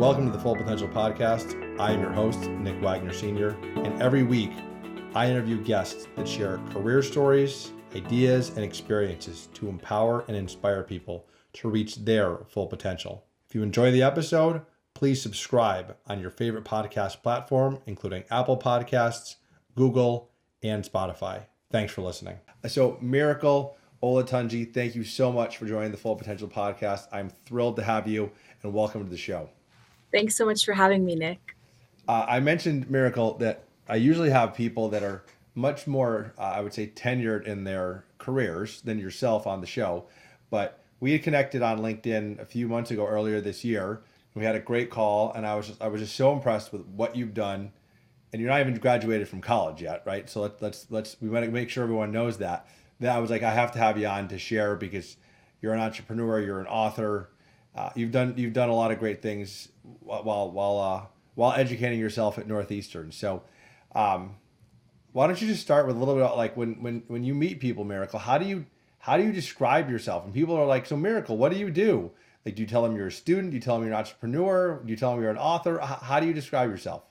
Welcome to the Full Potential Podcast. I am your host, Nick Wagner Sr., and every week I interview guests that share career stories, ideas, and experiences to empower and inspire people to reach their full potential. If you enjoy the episode, please subscribe on your favorite podcast platform, including Apple Podcasts, Google, and Spotify. Thanks for listening. So, Miracle Olatunji, thank you so much for joining the Full Potential Podcast. I'm thrilled to have you and welcome to the show. Thanks so much for having me, Nick. Uh, I mentioned Miracle that I usually have people that are much more, uh, I would say, tenured in their careers than yourself on the show. But we had connected on LinkedIn a few months ago, earlier this year. We had a great call, and I was just, I was just so impressed with what you've done. And you're not even graduated from college yet, right? So let's let's let's we want to make sure everyone knows that. That I was like, I have to have you on to share because you're an entrepreneur, you're an author, uh, you've done you've done a lot of great things while while uh, while educating yourself at Northeastern. So, um, why don't you just start with a little bit about like when when when you meet people, Miracle? How do you how do you describe yourself? And people are like, "So, Miracle, what do you do?" Like, do you tell them you're a student? Do you tell them you're an entrepreneur? Do you tell them you're an author? How, how do you describe yourself?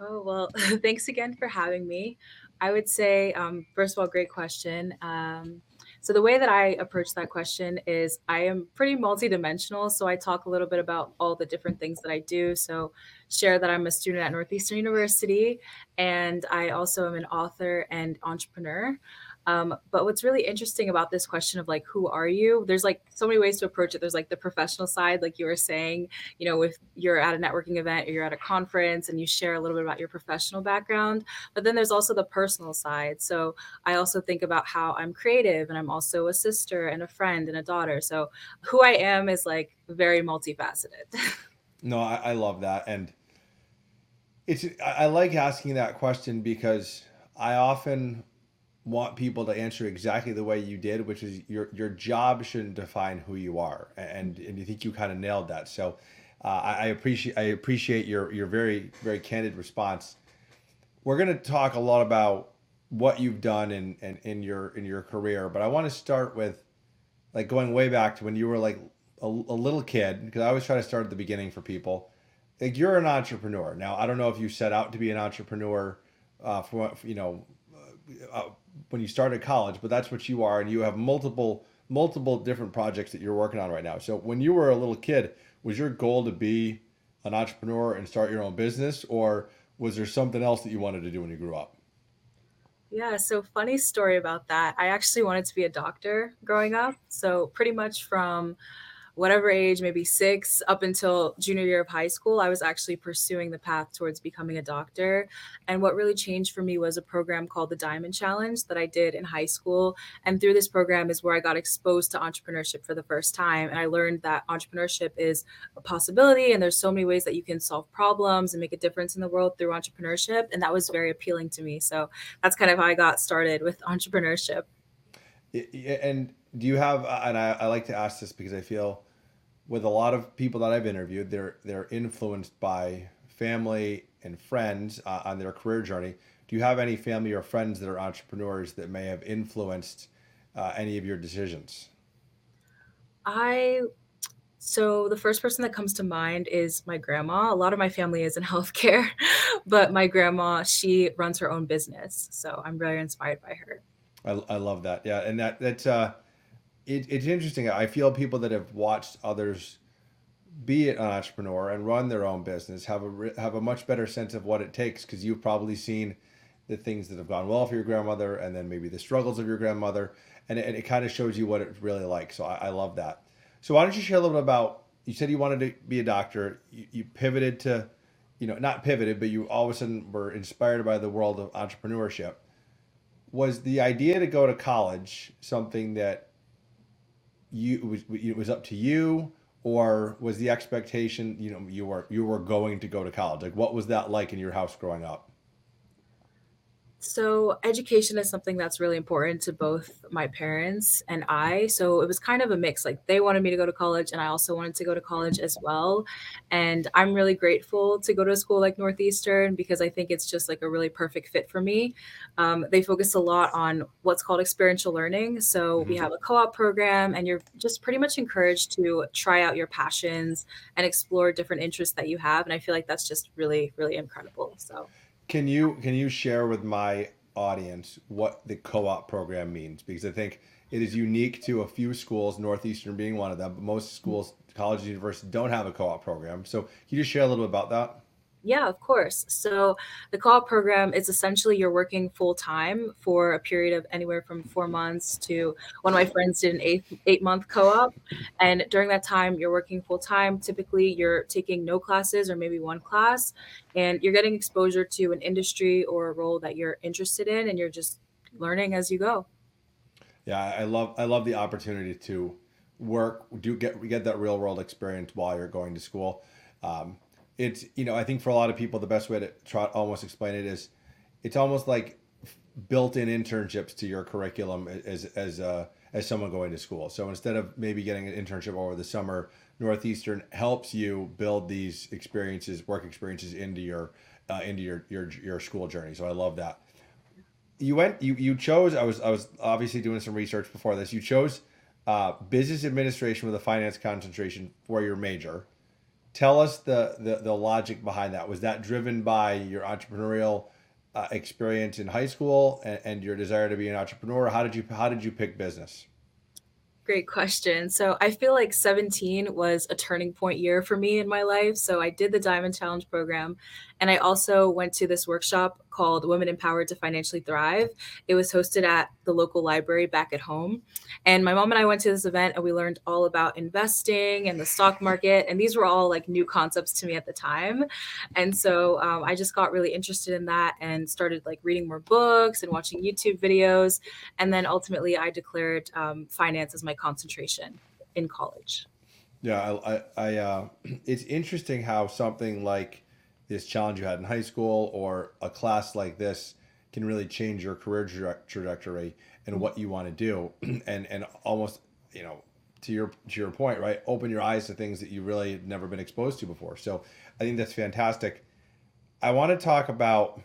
Oh well, thanks again for having me. I would say, um, first of all, great question. Um, so the way that I approach that question is I am pretty multidimensional. So I talk a little bit about all the different things that I do. So share that I'm a student at Northeastern University and I also am an author and entrepreneur. Um, but what's really interesting about this question of like, who are you? There's like so many ways to approach it. There's like the professional side, like you were saying, you know, if you're at a networking event or you're at a conference and you share a little bit about your professional background. But then there's also the personal side. So I also think about how I'm creative and I'm also a sister and a friend and a daughter. So who I am is like very multifaceted. no, I, I love that. And it's, I like asking that question because I often want people to answer exactly the way you did, which is your your job shouldn't define who you are, and and you think you kind of nailed that. So uh, I, I, appreciate I appreciate your your very very candid response. We're going to talk a lot about what you've done in, in in your in your career, but I want to start with like going way back to when you were like a, a little kid because I always try to start at the beginning for people. Like you're an entrepreneur now. I don't know if you set out to be an entrepreneur, uh, for you know. Uh, when you started college, but that's what you are, and you have multiple multiple different projects that you're working on right now. So when you were a little kid, was your goal to be an entrepreneur and start your own business, or was there something else that you wanted to do when you grew up? Yeah, so funny story about that. I actually wanted to be a doctor growing up. So pretty much from whatever age, maybe six, up until junior year of high school, I was actually pursuing the path towards becoming a doctor. And what really changed for me was a program called the Diamond Challenge that I did in high school. And through this program is where I got exposed to entrepreneurship for the first time. And I learned that entrepreneurship is a possibility and there's so many ways that you can solve problems and make a difference in the world through entrepreneurship. And that was very appealing to me. So that's kind of how I got started with entrepreneurship. And do you have and I, I like to ask this because i feel with a lot of people that i've interviewed they're they're influenced by family and friends uh, on their career journey do you have any family or friends that are entrepreneurs that may have influenced uh, any of your decisions i so the first person that comes to mind is my grandma. A lot of my family is in healthcare, but my grandma, she runs her own business. So I'm very inspired by her. I, I love that. Yeah. And that, that's, uh, it, it's interesting. I feel people that have watched others be an entrepreneur and run their own business have a have a much better sense of what it takes because you've probably seen the things that have gone well for your grandmother and then maybe the struggles of your grandmother and it, it kind of shows you what it's really like. So I, I, love that. So why don't you share a little bit about? You said you wanted to be a doctor. You, you pivoted to, you know, not pivoted, but you all of a sudden were inspired by the world of entrepreneurship. Was the idea to go to college something that you it was it was up to you or was the expectation you know you were you were going to go to college? Like what was that like in your house growing up So, education is something that's really important to both my parents and I. So, it was kind of a mix. Like, they wanted me to go to college, and I also wanted to go to college as well. And I'm really grateful to go to a school like Northeastern because I think it's just like a really perfect fit for me. Um, they focus a lot on what's called experiential learning. So, we hmm have a co op program, and you're just pretty much encouraged to try out your passions and explore different interests that you have. And I feel like that's just really, really incredible. So, Can you can you share with my audience what the co-op program means? Because I think it is unique to a few schools, Northeastern being one of them, but most schools, colleges, universities don't have a co-op program. So can you just share a little bit about that? Yeah, of course. So the co-op program is essentially you're working full time for a period of anywhere from four months to one of my friends did an eight eight month co-op. And during that time, you're working full time. Typically, you're taking no classes or maybe one class, and you're getting exposure to an industry or a role that you're interested in, and you're just learning as you go. Yeah, I love I love the opportunity to work, do get get that real world experience while you're going to school. Um, it's you know I think for a lot of people the best way to try almost explain it is it's almost like built-in internships to your curriculum as as uh, as someone going to school. So instead of maybe getting an internship over the summer, Northeastern helps you build these experiences, work experiences into your uh, into your your your school journey. So I love that you went you you chose i was i was obviously doing some research before this you chose uh, business administration with a finance concentration for your major tell us the, the the logic behind that was that driven by your entrepreneurial uh, experience in high school and, and your desire to be an entrepreneur how did you how did you pick business Great question. So I feel like 17 was a turning point year for me in my life. So I did the Diamond Challenge program and I also went to this workshop called Women Empowered to Financially Thrive. It was hosted at the local library back at home. And my mom and I went to this event and we learned all about investing and the stock market. And these were all like new concepts to me at the time. And so um, I just got really interested in that and started like reading more books and watching YouTube videos. And then ultimately I declared um, finance as my concentration in college. yeah i i, I uh, it's interesting how something like this challenge you had in high school or a class like this can really change your career traje- trajectory and what you want to do. And and almost you know to your to your point right open your eyes to things that you really never been exposed to before. So i think that's fantastic. I want to talk about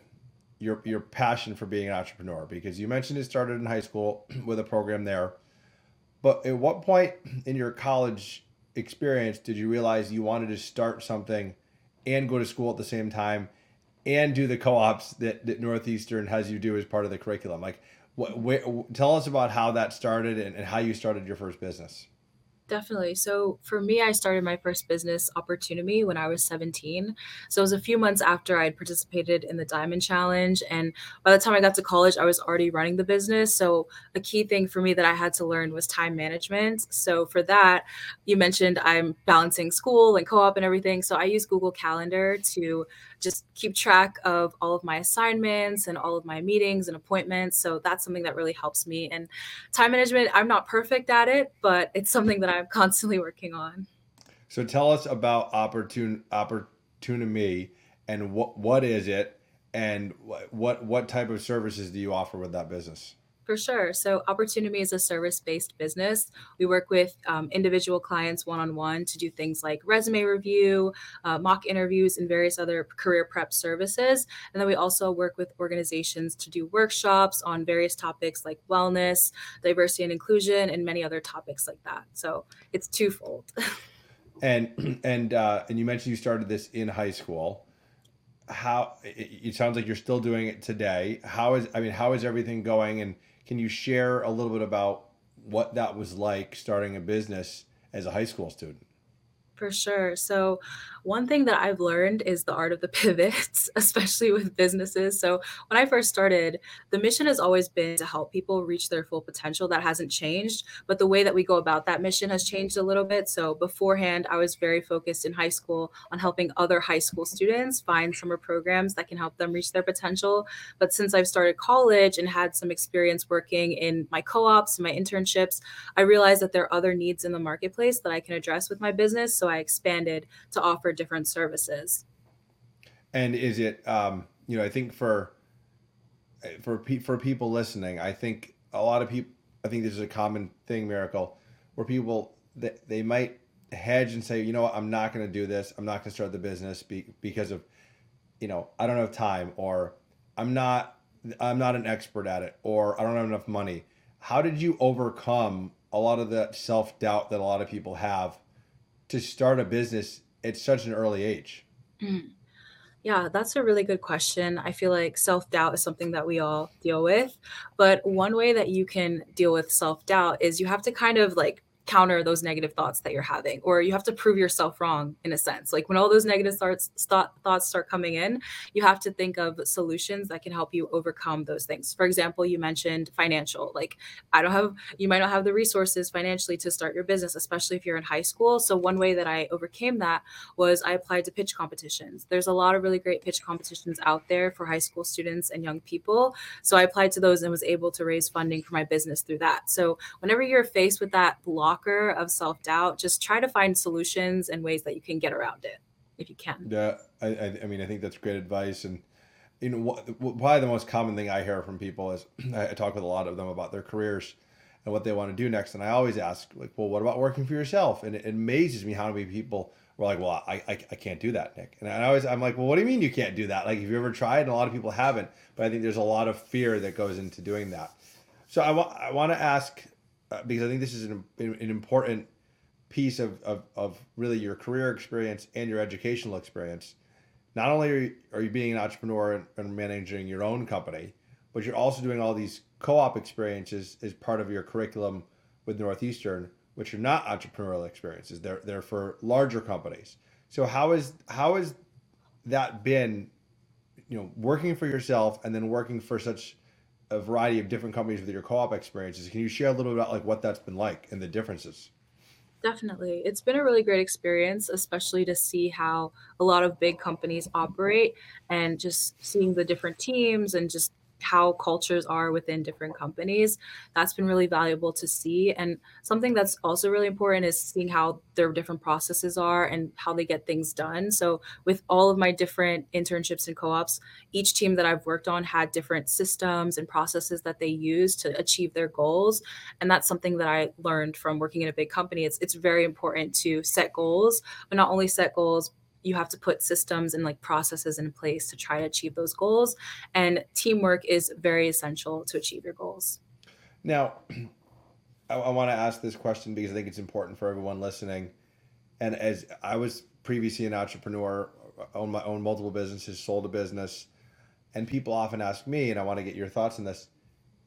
your your passion for being an entrepreneur because you mentioned it started in high school with a program there. But at what point in your college experience did you realize you wanted to start something and go to school at the same time and do the co-ops that, that Northeastern has you do as part of the curriculum? Like, what, tell us about how that started and, and how you started your first business. Definitely. So for me, I started my first business opportunity when I was 17. So it was a few months after I had participated in the Diamond Challenge. And by the time I got to college, I was already running the business. So a key thing for me that I had to learn was time management. So for that, you mentioned I'm balancing school and co op and everything. So I use Google Calendar to just keep track of all of my assignments and all of my meetings and appointments. So that's something that really helps me. And time management, I'm not perfect at it, but it's something that I'm constantly working on. So tell us about opportun opportunity and what what is it and what what what type of services do you offer with that business? For sure. So, Opportunity is a service based business. We work with um, individual clients one on one to do things like resume review, uh, mock interviews, and various other career prep services. And then we also work with organizations to do workshops on various topics like wellness, diversity and inclusion, and many other topics like that. So, it's twofold. And and uh, and you mentioned you started this in high school. How it, it sounds like you're still doing it today. How is I mean, how is everything going? And can you share a little bit about what that was like starting a business as a high school student? For sure. So, one thing that I've learned is the art of the pivots, especially with businesses. So, when I first started, the mission has always been to help people reach their full potential. That hasn't changed, but the way that we go about that mission has changed a little bit. So, beforehand, I was very focused in high school on helping other high school students find summer programs that can help them reach their potential. But since I've started college and had some experience working in my co ops and my internships, I realized that there are other needs in the marketplace that I can address with my business. So I expanded to offer different services. And is it um, you know, I think for for pe- for people listening, I think a lot of people. I think this is a common thing, miracle, where people they, might hedge and say, you know what, I'm not going to do this. I'm not going to start the business be- because of, you know, I don't have time, or I'm not I'm not an expert at it, or I don't have enough money. How did you overcome a lot of that self doubt that a lot of people have to start a business at such an early age? Mm. Yeah, that's a really good question. I feel like self doubt is something that we all deal with. But one way that you can deal with self doubt is you have to kind of like counter those negative thoughts that you're having, or you have to prove yourself wrong in a sense. Like when all those negative thoughts, thought, thoughts start coming in, you have to think of solutions that can help you overcome those things. For example, you mentioned financial. Like I don't have, you might not have the resources financially to start your business, especially if you're in high school. So one way that I overcame that was I applied to pitch competitions. There's a lot of really great pitch competitions out there for high school students and young people. So I applied to those and was able to raise funding for my business through that. So whenever you're faced with that blocker of self doubt, just try to find solutions and ways that you can get around it if you can. Yeah, I, I, mean, I think that's great advice. And, you know, what, probably the most common thing I hear from people is I talk with a lot of them about their careers and what they want to do next. And I always ask, like, well, what about working for yourself? And it, amazes me how many people were like, well, I, I, I can't do that, Nick. And I always, I'm like, well, what do you mean you can't do that? Like, have you ever tried? And a lot of people haven't. But I think there's a lot of fear that goes into doing that. So I, I want to ask, uh, because I think this is an, an important piece of, of, of really your career experience and your educational experience. Not only are you, are you being an entrepreneur and, and managing your own company, but you're also doing all these co-op experiences as part of your curriculum with Northeastern, which are not entrepreneurial experiences. They're they're for larger companies. So how is how has that been, you know, working for yourself and then working for such a variety of different companies with your co-op experiences? Can you share a little bit about like what that's been like and the differences? Definitely. It's been a really great experience, especially to see how a lot of big companies operate and just seeing the different teams and just how cultures are within different companies. That's been really valuable to see. And something that's also really important is seeing how their different processes are and how they get things done. So, with all of my different internships and co ops, each team that I've worked on had different systems and processes that they use to achieve their goals and that's something that I learned from working in a big company. It's it's very important to set goals, but not only set goals, you have to put systems and like processes in place to try to achieve those goals. And teamwork is very essential to achieve your goals. Now, I, I want to ask this question because I think it's important for everyone listening. And as I was previously an entrepreneur, owned my own multiple businesses, sold a business, and people often ask me, and I want to get your thoughts on this: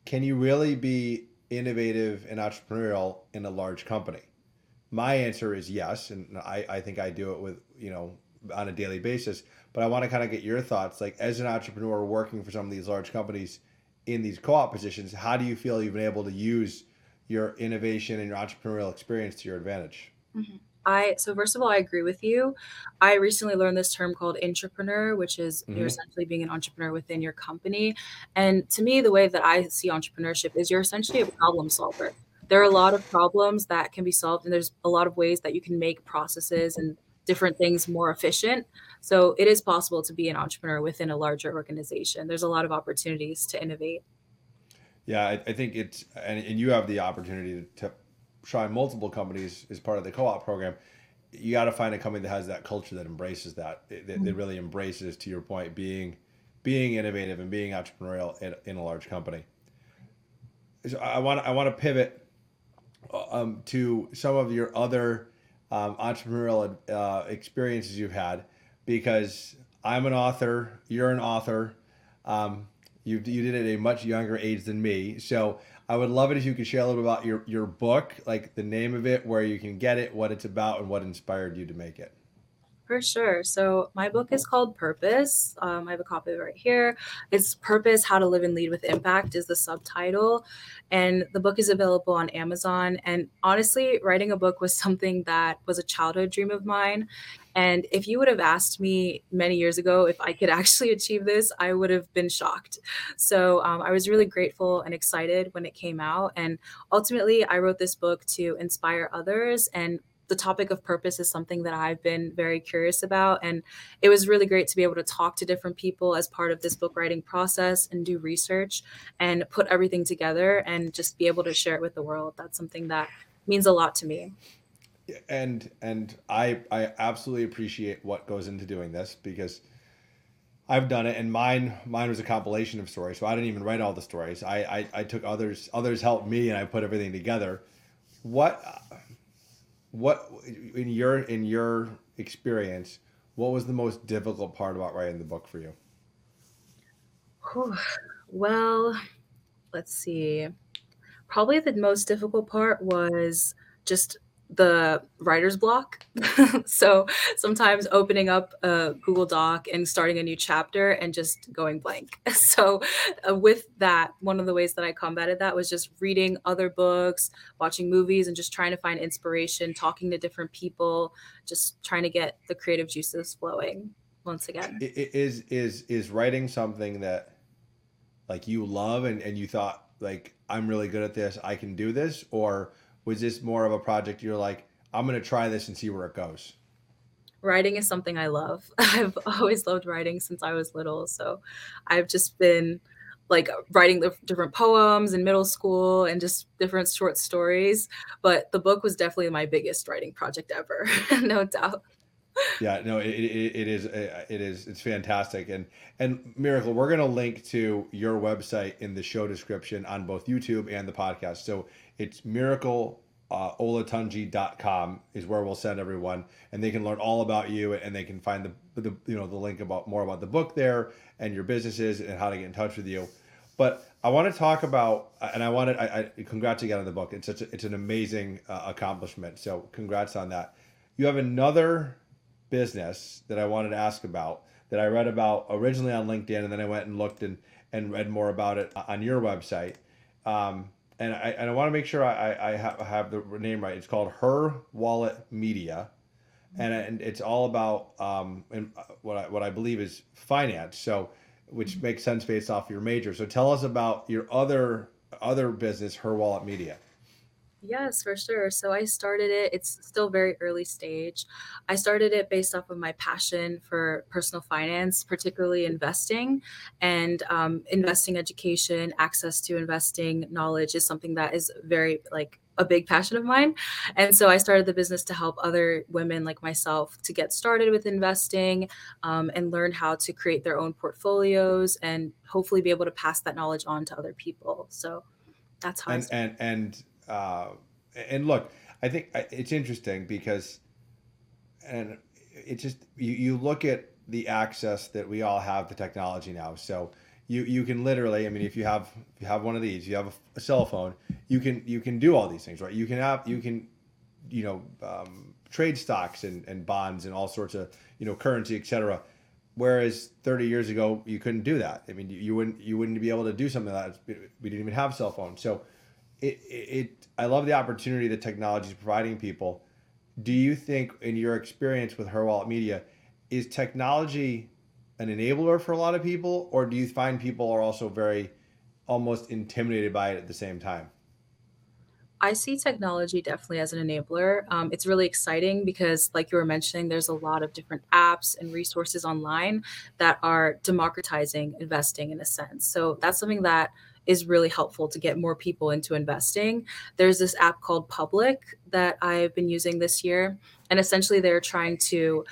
Can you really be innovative and entrepreneurial in a large company? My answer is yes, and I, I think I do it with you know on a daily basis. But I want to kind of get your thoughts, like as an intrapreneur working for some of these large companies in these co-op positions, how do you feel you've been able to use your innovation and your entrepreneurial experience to your advantage? Mhm. I so first of all, I agree with you. I recently learned this term called entrepreneur, which is you're hmm essentially being an entrepreneur within your company. And to me, the way that I see entrepreneurship is you're essentially a problem solver. There are a lot of problems that can be solved, and there's a lot of ways that you can make processes and different things more efficient. So it is possible to be an entrepreneur within a larger organization. There's a lot of opportunities to innovate. Yeah, I, I think it's and, and you have the opportunity to, try multiple companies as part of the co-op program. You got to find a company that has that culture that embraces that, that, that mm-hmm. really embraces, to your point, being being innovative and being entrepreneurial in, in a large company. So I want I want to pivot um, to some of your other um, entrepreneurial uh, experiences you've had because I'm an author, you're an author. Um, you, you did it at a much younger age than me. So I would love it if you could share a little bit about your, your book, like the name of it, where you can get it, what it's about, and what inspired you to make it. For sure. So my book is called Purpose. Um, I have a copy of it right here. It's Purpose: How to Live and Lead with Impact is the subtitle, and the book is available on Amazon. And honestly, writing a book was something that was a childhood dream of mine. And if you would have asked me many years ago if I could actually achieve this, I would have been shocked. So um, I was really grateful and excited when it came out. And ultimately, I wrote this book to inspire others and the topic of purpose is something that I've been very curious about. And it was really great to be able to talk to different people as part of this book writing process and do research and put everything together and just be able to share it with the world. That's something that means a lot to me. And and I I absolutely appreciate what goes into doing this because I've done it, and mine mine was a compilation of stories. So I didn't even write all the stories. I I, I took others others helped me, and I put everything together. What what in your in your experience? What was the most difficult part about writing the book for you? Well, let's see. Probably the most difficult part was just the writer's block. so sometimes opening up a Google Doc and starting a new chapter and just going blank. So, uh, with that, one of the ways that I combated that was just reading other books, watching movies, and just trying to find inspiration, talking to different people, just trying to get the creative juices flowing once again. Is is is writing something that like you love and, and you thought like I'm really good at this, I can do this, or was this more of a project you're like, I'm going to try this and see where it goes? Writing is something I love. I've always loved writing since I was little. So I've just been like writing the different poems in middle school and just different short stories. But the book was definitely my biggest writing project ever, no doubt. Yeah, no, it, it, it is uh, it is it's fantastic and and miracle. We're gonna link to your website in the show description on both YouTube and the podcast. So it's miracle uh, olatunji.com is where we'll send everyone and they can learn all about you and they can find the, the you know the link about more about the book there and your businesses and how to get in touch with you. But i want to talk about and i wanted i, I congrats again on the book. It's such a, it's an amazing uh, accomplishment. So congrats on that. You have another business that i wanted to ask about that i read about originally on linkedin and then i went and looked and and read more about it on your website. Um, and I, and I want to make sure I, I have, have the name right. It's called Her Wallet Media, and, and it's all about um, and uh, what I, what I believe is finance. So, which mm-hmm. makes sense based off your major. So, tell us about your other other business, Her Wallet Media. Yes, for sure. So I started it, it's still very early stage. I started it based off of my passion for personal finance, particularly investing and um, investing education, access to investing knowledge is something that is very like a big passion of mine. And so I started the business to help other women like myself to get started with investing um, and learn how to create their own portfolios and hopefully be able to pass that knowledge on to other people. So that's how and, and, and uh, and look, I think it's interesting because, and it just you, you look at the access that we all have to technology now. So you you can literally, I mean, if you have if you have one of these, you have a, a cell phone, you can you can do all these things, right? You can have you can, you know, um, trade stocks and, and bonds and all sorts of you know currency, etc. Whereas 30 years ago, you couldn't do that. I mean, you, you wouldn't you wouldn't be able to do something like that. We didn't even have cell phones, so it, it I love the opportunity that technology is providing people. Do you think, in your experience with Her Wallet Media, is technology an enabler for a lot of people, or do you find people are also very almost intimidated by it at the same time? I see technology definitely as an enabler. Um, it's really exciting because, like you were mentioning, there's a lot of different apps and resources online that are democratizing investing in a sense. So that's something that is really helpful to get more people into investing. There's this app called Public that I've been using this year. And essentially, they're trying to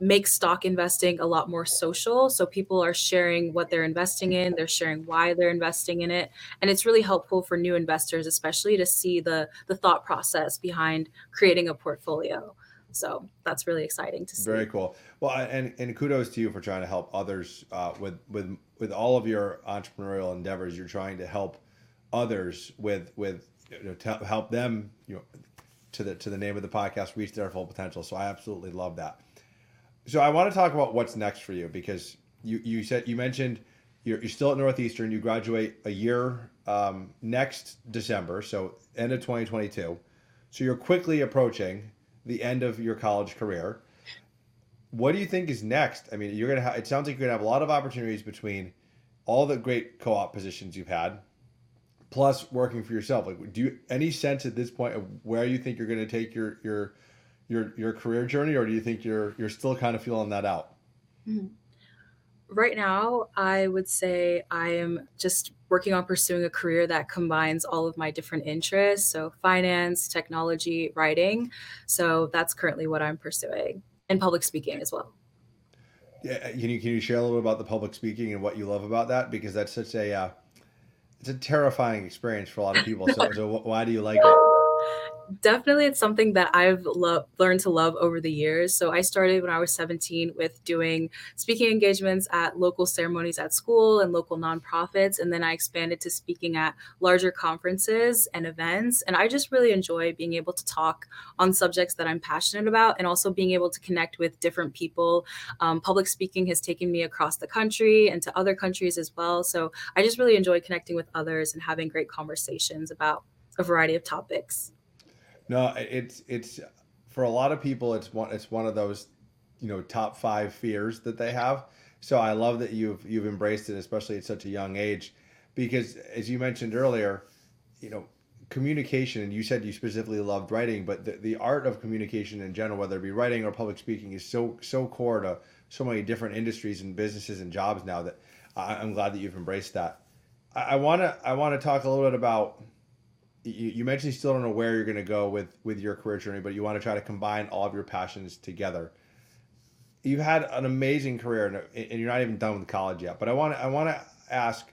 make stock investing a lot more social. So people are sharing what they're investing in, they're sharing why they're investing in it. And it's really helpful for new investors, especially to see the, the thought process behind creating a portfolio. So that's really exciting to see. Very cool. Well, and, and kudos to you for trying to help others uh, with, with with all of your entrepreneurial endeavors, you're trying to help others with with you know, to help them you know to the to the name of the podcast reach their full potential. So I absolutely love that. So I want to talk about what's next for you because you you said you mentioned you're, you're still at Northeastern. You graduate a year um, next December, so end of 2022. So you're quickly approaching the end of your college career what do you think is next? I mean, you're gonna have. It sounds like you're gonna have a lot of opportunities between all the great co-op positions you've had, plus working for yourself. Like, do you any sense at this point of where you think you're gonna take your your your your career journey, or do you think you're you're still kind of feeling that out? Mhm. Right now, I would say I am just working on pursuing a career that combines all of my different interests, so finance, technology, writing. So that's currently what I'm pursuing, and public speaking as well. Yeah, uh, can you can you share a little bit about the public speaking and what you love about that? Because that's such a uh, it's a terrifying experience for a lot of people. So so why do you like it? Definitely, it's something that I've lo learned to love over the years. So I started when I was 17 with doing speaking engagements at local ceremonies at school and local nonprofits, and then I expanded to speaking at larger conferences and events. And I just really enjoy being able to talk on subjects that I'm passionate about and also being able to connect with different people. Um, public speaking has taken me across the country and to other countries as well. So I just really enjoy connecting with others and having great conversations about a variety of topics. No, it's it's for a lot of people. It's one it's one of those you know top five fears that they have. So I love that you've you've embraced it, especially at such a young age, because as you mentioned earlier, you know communication and you said you specifically loved writing but the, the art of communication in general whether it be writing or public speaking is so so core to so many different industries and businesses and jobs now that I, i'm glad that you've embraced that i want to i want to talk a little bit about you, you mentioned you still don't know where you're going to go with with your career journey, but you want to try to combine all of your passions together. You've had an amazing career, and, and you're not even done with college yet. But I want to I want to ask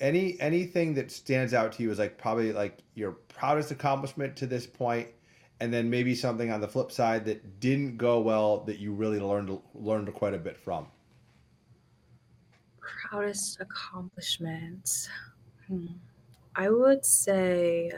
any anything that stands out to you as like probably like your proudest accomplishment to this point, and then maybe something on the flip side that didn't go well that you really learned learned quite a bit from. Proudest accomplishment. Hmm. I would say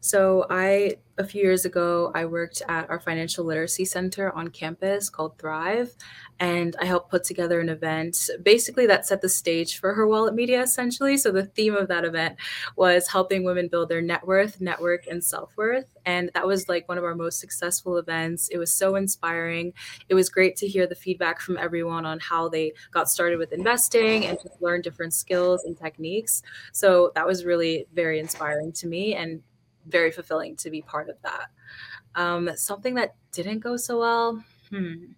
so I a few years ago, I worked at our financial literacy center on campus called Thrive, and I helped put together an event basically that set the stage for Her Wallet Media essentially. So the theme of that event was helping women build their net worth, network, and self-worth. And that was like one of our most successful events. It was so inspiring. It was great to hear the feedback from everyone on how they got started with investing and just learn different skills and techniques. So that was really very inspiring to me. And very fulfilling to be part of that. Um, something that didn't go so well. Hmm.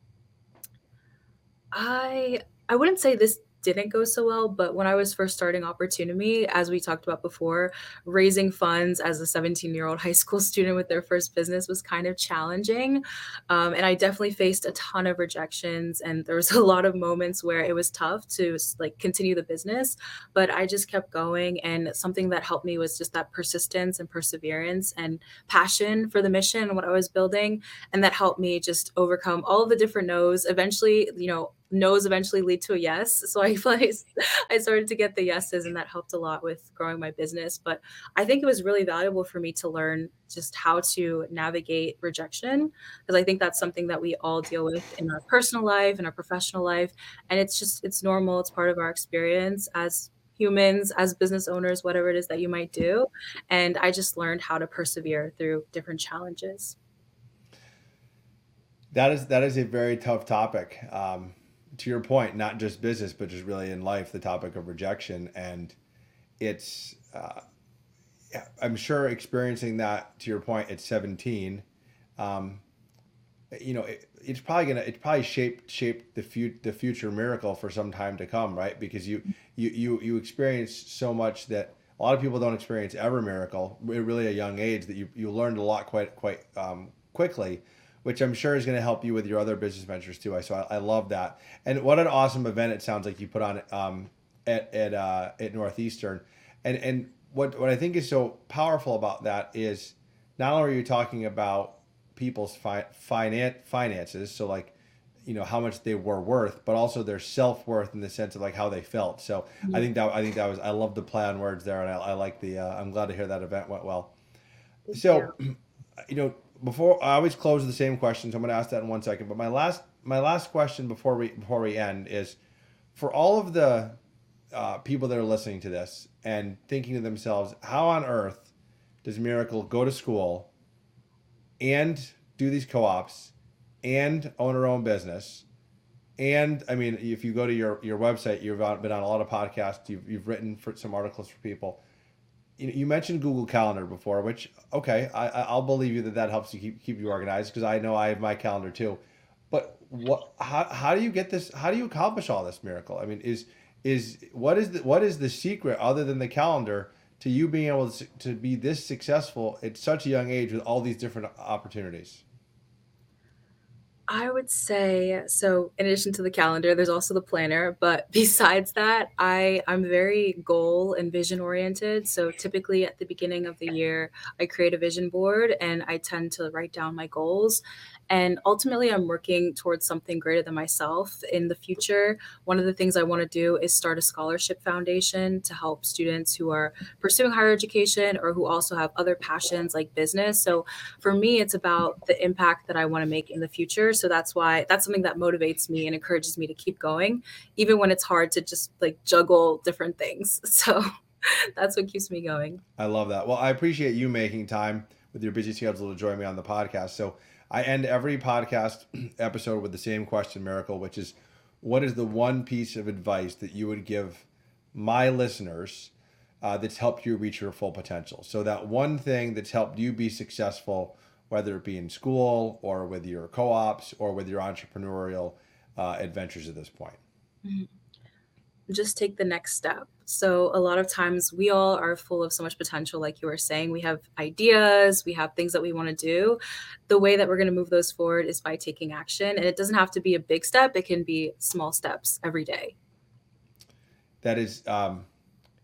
I I wouldn't say this didn't go so well, but when I was first starting Opportunity, as we talked about before, raising funds as a 17 year old high school student with their first business was kind of challenging. Um, and I definitely faced a ton of rejections. And there was a lot of moments where it was tough to like continue the business, but I just kept going. And something that helped me was just that persistence and perseverance and passion for the mission and what I was building. And that helped me just overcome all the different no's. Eventually, you know, no's eventually lead to a yes. So I I started to get the yeses, and that helped a lot with growing my business. But I think it was really valuable for me to learn just how to navigate rejection because I think that's something that we all deal with in our personal life and our professional life, and it's just it's normal. It's part of our experience as humans as business owners whatever it is that you might do and i just learned how to persevere through different challenges that is that is a very tough topic um, to your point, not just business, but just really in life, the topic of rejection. And it's, uh, I'm sure experiencing that to your point at 17, um, you know, it, it's probably gonna, it's probably shaped, shaped the future, the future miracle for some time to come, right? Because you, you, you, you experience so much that a lot of people don't experience ever miracle at really a young age that you, you learned a lot quite, quite um, quickly which I'm sure is going to help you with your other business ventures too. I so I, I love that. And what an awesome event it sounds like you put on um, at at uh, at Northeastern. And and what what I think is so powerful about that is not only are you talking about people's fi- finan- finances, so like you know how much they were worth, but also their self worth in the sense of like how they felt. So mm-hmm. I think that I think that was I love the play on words there, and I, I like the. Uh, I'm glad to hear that event went well. So, you know, before I always close with the same question, so I'm going to ask that in one second. But my last my last question before we before we end is for all of the uh, people that are listening to this and thinking to themselves, how on earth does Miracle go to school and do these co-ops and own her own business? And I mean, if you go to your, your website, you've been on a lot of podcasts, you've, you've written for some articles for people you mentioned Google Calendar before, which okay, I, I'll believe you that that helps you keep keep you organized because I know I have my calendar too. But what? How, how do you get this? How do you accomplish all this miracle? I mean, is is what is the what is the secret other than the calendar to you being able to, to be this successful at such a young age with all these different opportunities? I would say so in addition to the calendar, there's also the planner, but besides that, I I'm very goal and vision oriented. So typically at the beginning of the year, I create a vision board and I tend to write down my goals. And ultimately, I'm working towards something greater than myself in the future. One of the things I want to do is start a scholarship foundation to help students who are pursuing higher education or who also have other passions like business. So for me, it's about the impact that I want to make in the future. So that's why that's something that motivates me and encourages me to keep going, even when it's hard to just like juggle different things. So that's what keeps me going. I love that. Well, I appreciate you making time with your busy schedule to join me on the podcast. So I end every podcast episode with the same question, Miracle, which is what is the one piece of advice that you would give my listeners uh, that's helped you reach your full potential? So, that one thing that's helped you be successful, whether it be in school or with your co ops or with your entrepreneurial uh, adventures at this point. Mm-hmm just take the next step. So, a lot of times we all are full of so much potential, like you were saying. We have ideas, we have things that we want to do. The way that we're going to move those forward is by taking action. And it doesn't have to be a big step, it can be small steps every day. That is, um,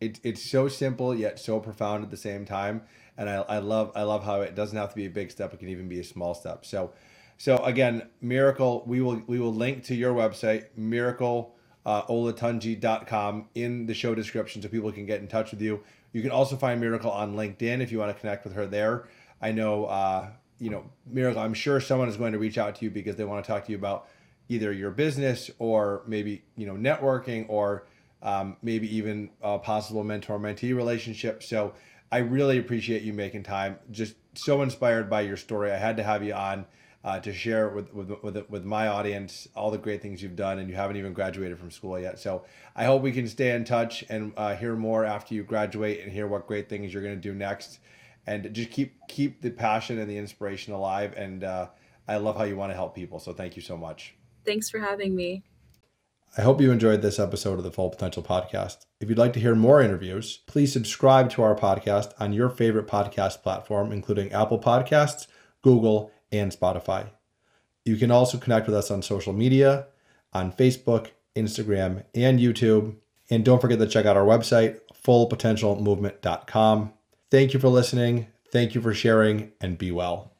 it, it's so simple yet so profound at the same time. And I, I love I love how it doesn't have to be a big step; it can even be a small step. So, so again, miracle. We will we will link to your website, miracle uh, olatunji.com in the show description so people can get in touch with you. You can also find Miracle on LinkedIn if you want to connect with her there. I know, uh, you know, Miracle, I'm sure someone is going to reach out to you because they want to talk to you about either your business or maybe, you know, networking or um, maybe even a possible mentor mentee relationship. So I really appreciate you making time. Just so inspired by your story. I had to have you on uh, to share with, with, with, with my audience all the great things you've done and you haven't even graduated from school yet. So I hope we can stay in touch and uh, hear more after you graduate and hear what great things you're going to do next and just keep keep the passion and the inspiration alive and uh, I love how you want to help people. So thank you so much. Thanks for having me. I hope you enjoyed this episode of the Full Potential Podcast. If you'd like to hear more interviews, please subscribe to our podcast on your favorite podcast platform, including Apple Podcasts, Google, and Spotify. You can also connect with us on social media on Facebook, Instagram, and YouTube. And don't forget to check out our website, fullpotentialmovement.com. Thank you for listening. Thank you for sharing, and be well.